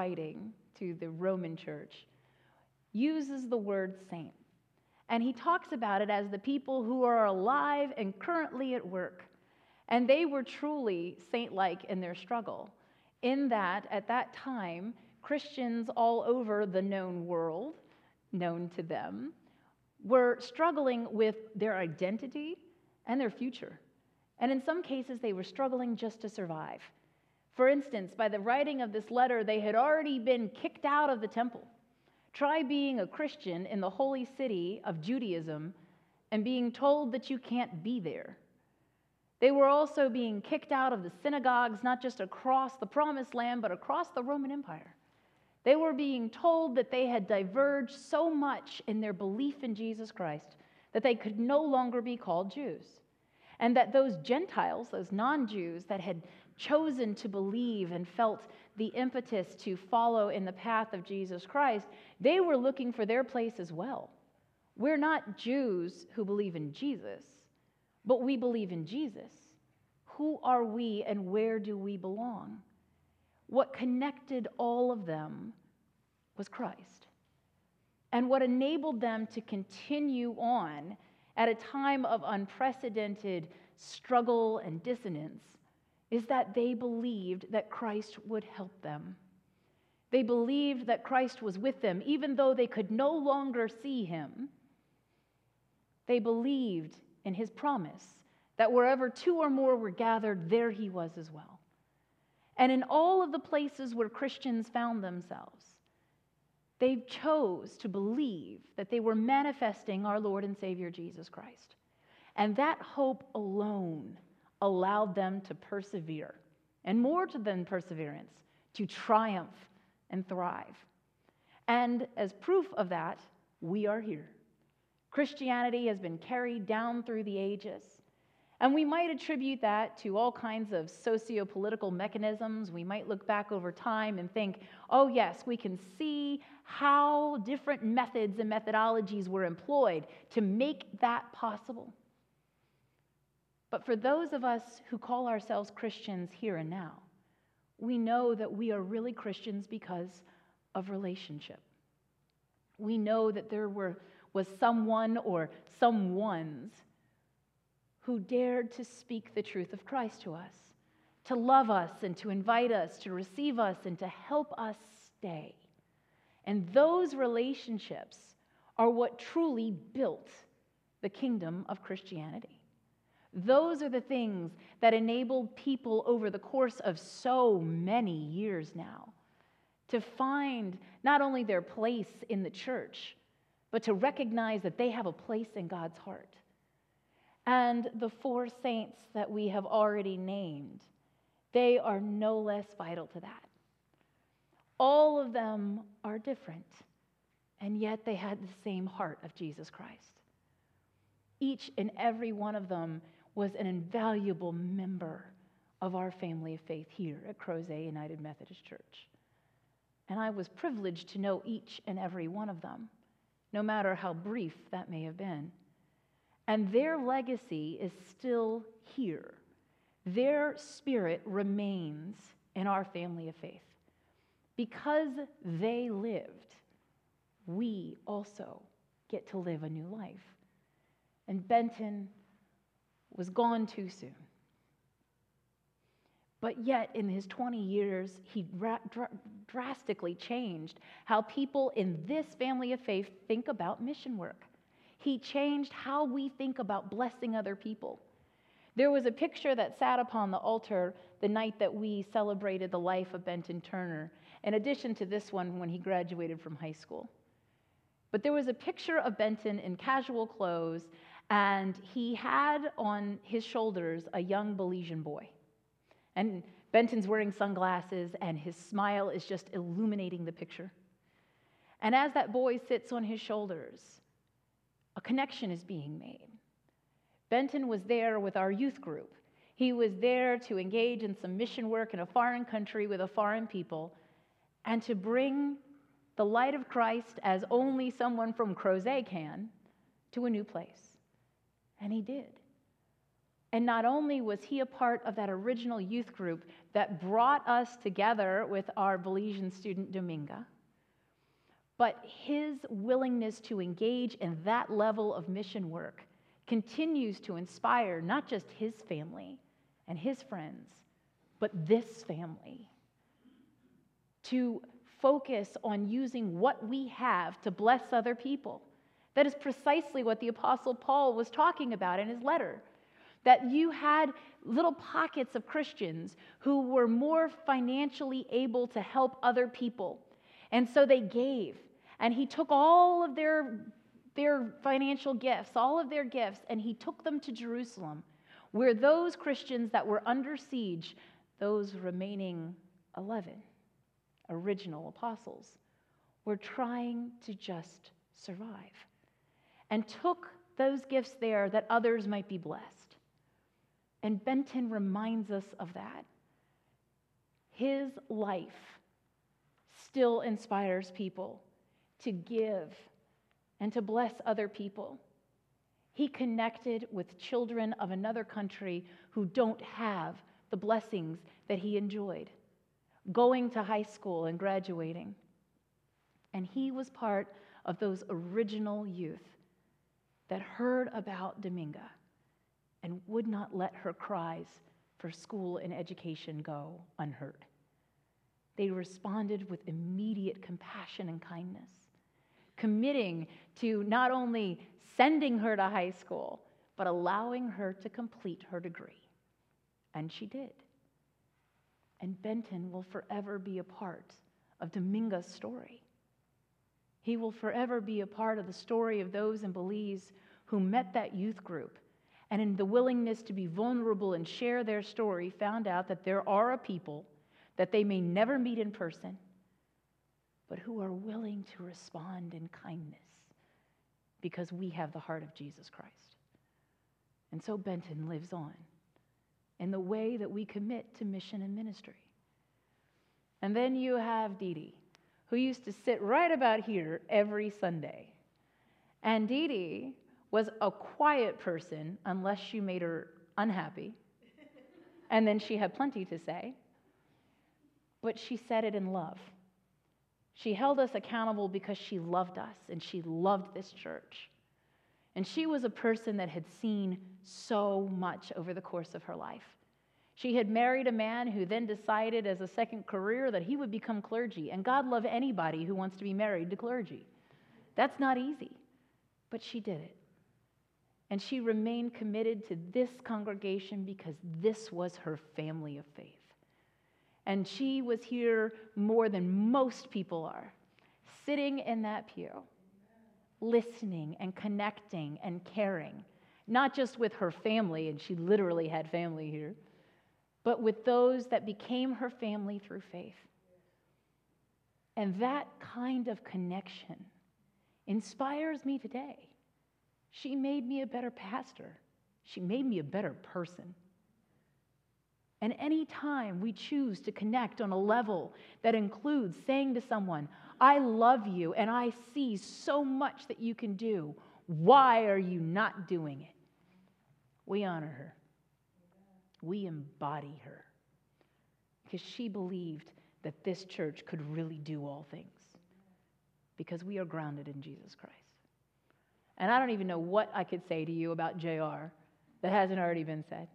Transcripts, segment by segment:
Writing to the Roman church, uses the word saint. And he talks about it as the people who are alive and currently at work. And they were truly saint like in their struggle, in that at that time, Christians all over the known world, known to them, were struggling with their identity and their future. And in some cases, they were struggling just to survive. For instance, by the writing of this letter, they had already been kicked out of the temple. Try being a Christian in the holy city of Judaism and being told that you can't be there. They were also being kicked out of the synagogues, not just across the promised land, but across the Roman Empire. They were being told that they had diverged so much in their belief in Jesus Christ that they could no longer be called Jews. And that those Gentiles, those non Jews that had chosen to believe and felt the impetus to follow in the path of Jesus Christ, they were looking for their place as well. We're not Jews who believe in Jesus, but we believe in Jesus. Who are we and where do we belong? What connected all of them was Christ. And what enabled them to continue on at a time of unprecedented struggle and dissonance is that they believed that Christ would help them. They believed that Christ was with them, even though they could no longer see him. They believed in his promise that wherever two or more were gathered, there he was as well. And in all of the places where Christians found themselves, they chose to believe that they were manifesting our Lord and Savior Jesus Christ. And that hope alone allowed them to persevere, and more than perseverance, to triumph and thrive. And as proof of that, we are here. Christianity has been carried down through the ages. And we might attribute that to all kinds of socio political mechanisms. We might look back over time and think, oh, yes, we can see how different methods and methodologies were employed to make that possible. But for those of us who call ourselves Christians here and now, we know that we are really Christians because of relationship. We know that there were, was someone or some ones who dared to speak the truth of Christ to us, to love us and to invite us, to receive us and to help us stay. And those relationships are what truly built the kingdom of Christianity. Those are the things that enabled people over the course of so many years now to find not only their place in the church, but to recognize that they have a place in God's heart. And the four saints that we have already named, they are no less vital to that. All of them are different, and yet they had the same heart of Jesus Christ. Each and every one of them was an invaluable member of our family of faith here at Crozet United Methodist Church. And I was privileged to know each and every one of them, no matter how brief that may have been. And their legacy is still here. Their spirit remains in our family of faith. Because they lived, we also get to live a new life. And Benton was gone too soon. But yet, in his 20 years, he dra- dra- drastically changed how people in this family of faith think about mission work. He changed how we think about blessing other people. There was a picture that sat upon the altar the night that we celebrated the life of Benton Turner, in addition to this one when he graduated from high school. But there was a picture of Benton in casual clothes and he had on his shoulders a young Belizean boy. And Benton's wearing sunglasses, and his smile is just illuminating the picture. And as that boy sits on his shoulders, a connection is being made. Benton was there with our youth group. He was there to engage in some mission work in a foreign country with a foreign people and to bring the light of Christ as only someone from Crozet can to a new place. And he did. And not only was he a part of that original youth group that brought us together with our Belizean student Dominga, but his willingness to engage in that level of mission work continues to inspire not just his family and his friends, but this family to focus on using what we have to bless other people. That is precisely what the Apostle Paul was talking about in his letter that you had little pockets of Christians who were more financially able to help other people. And so they gave. And he took all of their, their financial gifts, all of their gifts, and he took them to Jerusalem, where those Christians that were under siege, those remaining 11 original apostles, were trying to just survive, and took those gifts there that others might be blessed. And Benton reminds us of that. His life still inspires people to give and to bless other people. He connected with children of another country who don't have the blessings that he enjoyed, going to high school and graduating. And he was part of those original youth that heard about Dominga and would not let her cries for school and education go unheard. They responded with immediate compassion and kindness, committing to not only sending her to high school, but allowing her to complete her degree. And she did. And Benton will forever be a part of Dominga's story. He will forever be a part of the story of those in Belize who met that youth group and in the willingness to be vulnerable and share their story, found out that there are a people that they may never meet in person, but who are willing to respond in kindness because we have the heart of Jesus Christ. And so Benton lives on in the way that we commit to mission and ministry. And then you have Dee Dee, who used to sit right about here every Sunday. And Dee Dee was a quiet person unless you made her unhappy. and then she had plenty to say. But she said it in love. She held us accountable because she loved us and she loved this church. And she was a person that had seen so much over the course of her life. She had married a man who then decided as a second career that he would become clergy. And God love anybody who wants to be married to clergy. That's not easy, but she did it. And she remained committed to this congregation because this was her family of faith. And she was here more than most people are, sitting in that pew, listening and connecting and caring, not just with her family, and she literally had family here, but with those that became her family through faith. And that kind of connection inspires me today. She made me a better pastor. She made me a better person. And anytime we choose to connect on a level that includes saying to someone, I love you and I see so much that you can do, why are you not doing it? We honor her. We embody her. Because she believed that this church could really do all things. Because we are grounded in Jesus Christ. And I don't even know what I could say to you about JR that hasn't already been said.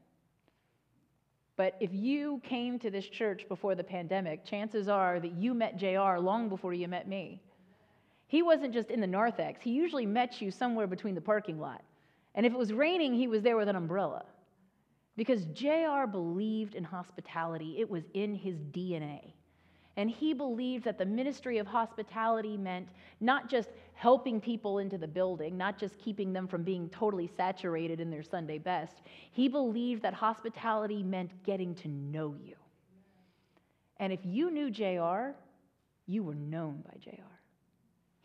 But if you came to this church before the pandemic, chances are that you met JR long before you met me. He wasn't just in the narthex, he usually met you somewhere between the parking lot. And if it was raining, he was there with an umbrella. Because JR believed in hospitality, it was in his DNA. And he believed that the ministry of hospitality meant not just helping people into the building, not just keeping them from being totally saturated in their Sunday best. He believed that hospitality meant getting to know you. And if you knew JR, you were known by JR.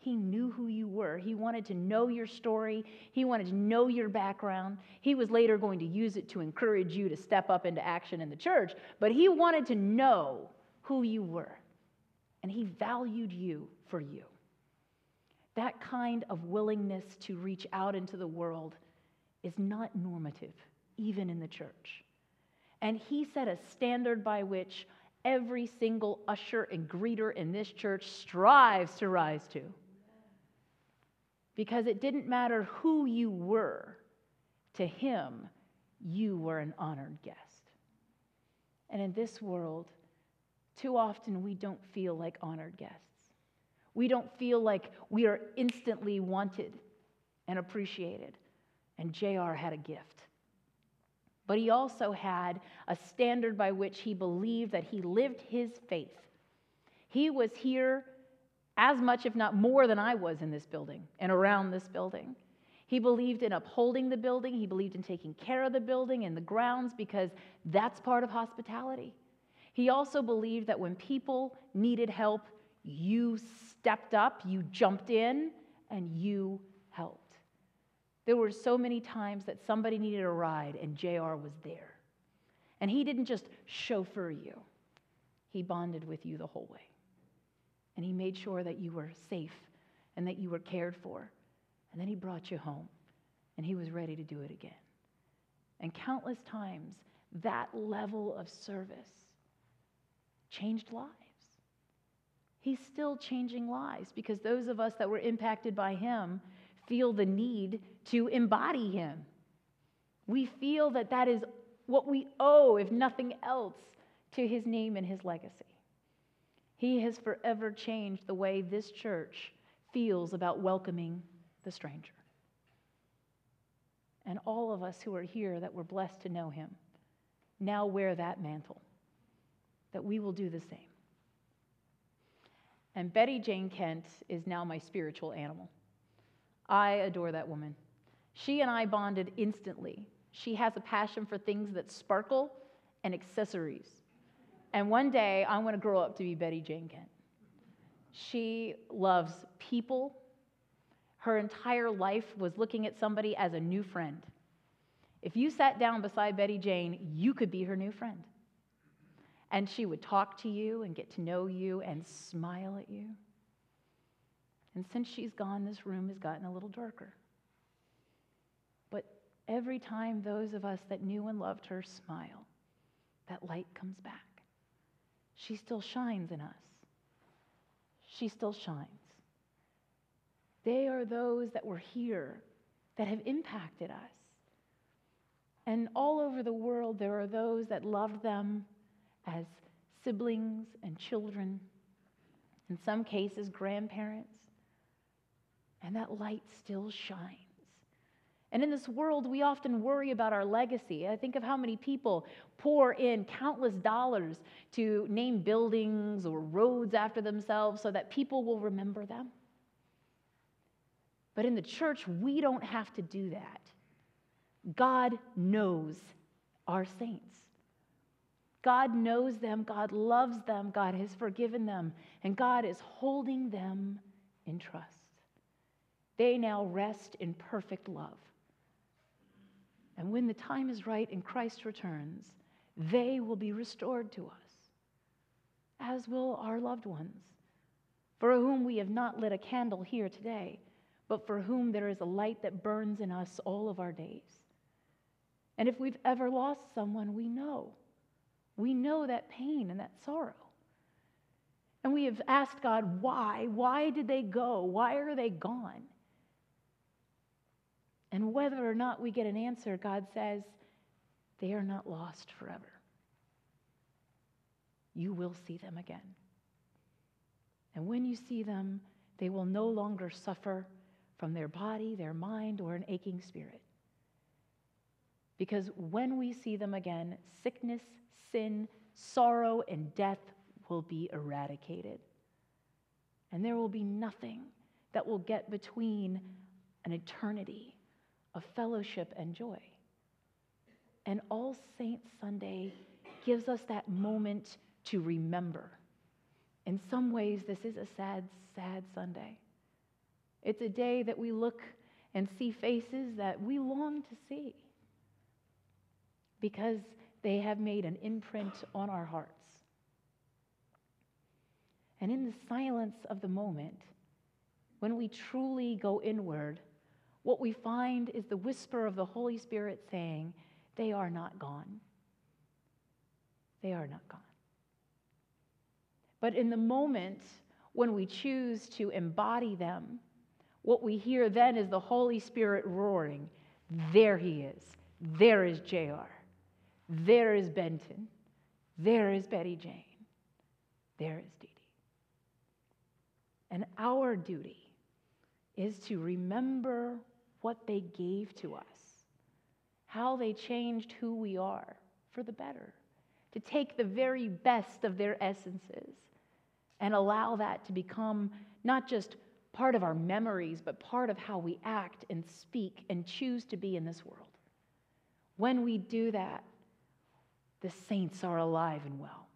He knew who you were. He wanted to know your story. He wanted to know your background. He was later going to use it to encourage you to step up into action in the church, but he wanted to know who you were. And he valued you for you. That kind of willingness to reach out into the world is not normative, even in the church. And he set a standard by which every single usher and greeter in this church strives to rise to because it didn't matter who you were, to him, you were an honored guest. And in this world, too often we don't feel like honored guests. We don't feel like we are instantly wanted and appreciated. And JR had a gift. But he also had a standard by which he believed that he lived his faith. He was here as much, if not more, than I was in this building and around this building. He believed in upholding the building, he believed in taking care of the building and the grounds because that's part of hospitality. He also believed that when people needed help, you stepped up, you jumped in, and you helped. There were so many times that somebody needed a ride and JR was there. And he didn't just chauffeur you, he bonded with you the whole way. And He made sure that you were safe and that you were cared for. And then He brought you home and He was ready to do it again. And countless times, that level of service changed lives. He's still changing lives because those of us that were impacted by Him feel the need to embody Him. We feel that that is what we owe, if nothing else, to His name and His legacy. He has forever changed the way this church feels about welcoming the stranger. And all of us who are here that were blessed to know him now wear that mantle, that we will do the same. And Betty Jane Kent is now my spiritual animal. I adore that woman. She and I bonded instantly. She has a passion for things that sparkle and accessories. And one day, I want to grow up to be Betty Jane Kent. She loves people. Her entire life was looking at somebody as a new friend. If you sat down beside Betty Jane, you could be her new friend. And she would talk to you and get to know you and smile at you. And since she's gone, this room has gotten a little darker. But every time those of us that knew and loved her smile, that light comes back she still shines in us. She still shines. They are those that were here that have impacted us. And all over the world, there are those that loved them as siblings and children, in some cases, grandparents. And that light still shines. And in this world, we often worry about our legacy. I think of how many people pour in countless dollars to name buildings or roads after themselves so that people will remember them. But in the church, we don't have to do that. God knows our saints. God knows them, God loves them, God has forgiven them, and God is holding them in trust. They now rest in perfect love. And when the time is right and Christ returns, they will be restored to us, as will our loved ones, for whom we have not lit a candle here today, but for whom there is a light that burns in us all of our days. And if we've ever lost someone, we know. We know that pain and that sorrow. And we have asked God, why? Why did they go? Why are they gone? And whether or not we get an answer, God says, they are not lost forever. You will see them again. And when you see them, they will no longer suffer from their body, their mind, or an aching spirit. Because when we see them again, sickness, sin, sorrow, and death will be eradicated. And there will be nothing that will get between an eternity of fellowship and joy. And All Saints Sunday gives us that moment to remember. In some ways, this is a sad, sad Sunday. It's a day that we look and see faces that we long to see because they have made an imprint on our hearts. And in the silence of the moment, when we truly go inward, what we find is the whisper of the Holy Spirit saying, They are not gone. They are not gone. But in the moment when we choose to embody them, what we hear then is the Holy Spirit roaring, There he is. There is JR. There is Benton. There is Betty Jane. There is Dee Dee. And our duty is to remember what they gave to us, how they changed who we are for the better, to take the very best of their essences and allow that to become not just part of our memories, but part of how we act and speak and choose to be in this world. When we do that, the saints are alive and well.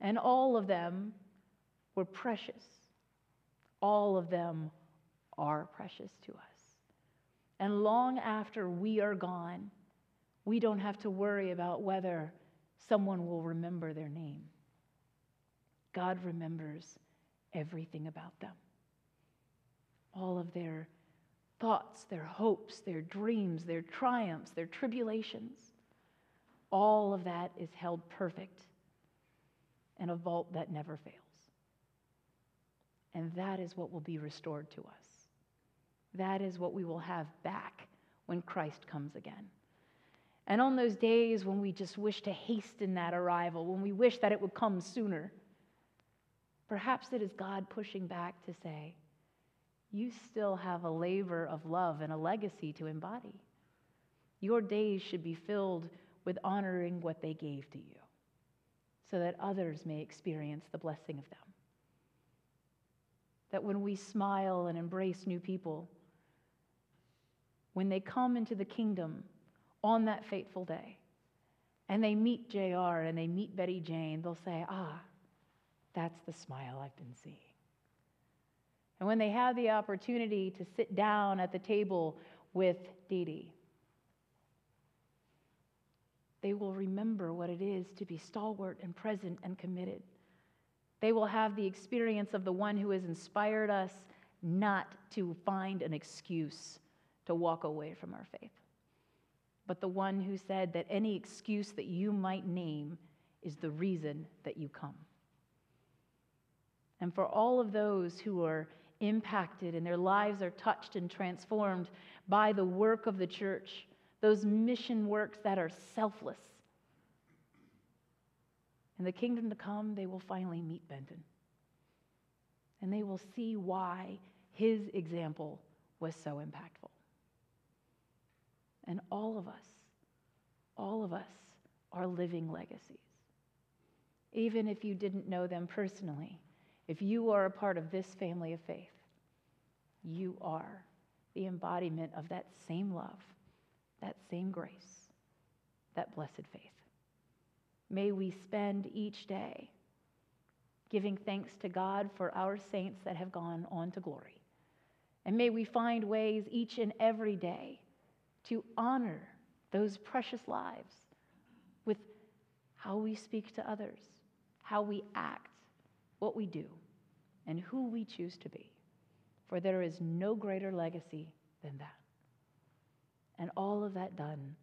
And all of them were precious. All of them are precious to us. And long after we are gone, we don't have to worry about whether someone will remember their name. God remembers everything about them all of their thoughts, their hopes, their dreams, their triumphs, their tribulations. All of that is held perfect in a vault that never fails. And that is what will be restored to us. That is what we will have back when Christ comes again. And on those days when we just wish to hasten that arrival, when we wish that it would come sooner, perhaps it is God pushing back to say, you still have a labor of love and a legacy to embody. Your days should be filled with honoring what they gave to you so that others may experience the blessing of them. That when we smile and embrace new people, when they come into the kingdom on that fateful day and they meet JR and they meet Betty Jane, they'll say, Ah, that's the smile I've been seeing. And when they have the opportunity to sit down at the table with Dee Dee, they will remember what it is to be stalwart and present and committed. They will have the experience of the one who has inspired us not to find an excuse to walk away from our faith, but the one who said that any excuse that you might name is the reason that you come. And for all of those who are impacted and their lives are touched and transformed by the work of the church, those mission works that are selfless. In the kingdom to come, they will finally meet Benton. And they will see why his example was so impactful. And all of us, all of us are living legacies. Even if you didn't know them personally, if you are a part of this family of faith, you are the embodiment of that same love, that same grace, that blessed faith. May we spend each day giving thanks to God for our saints that have gone on to glory. And may we find ways each and every day to honor those precious lives with how we speak to others, how we act, what we do, and who we choose to be for there is no greater legacy than that. And all of that done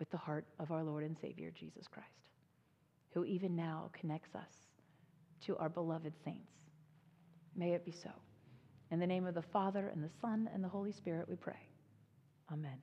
with the heart of our Lord and Savior, Jesus Christ, who even now connects us to our beloved saints. May it be so. In the name of the Father, and the Son, and the Holy Spirit, we pray. Amen.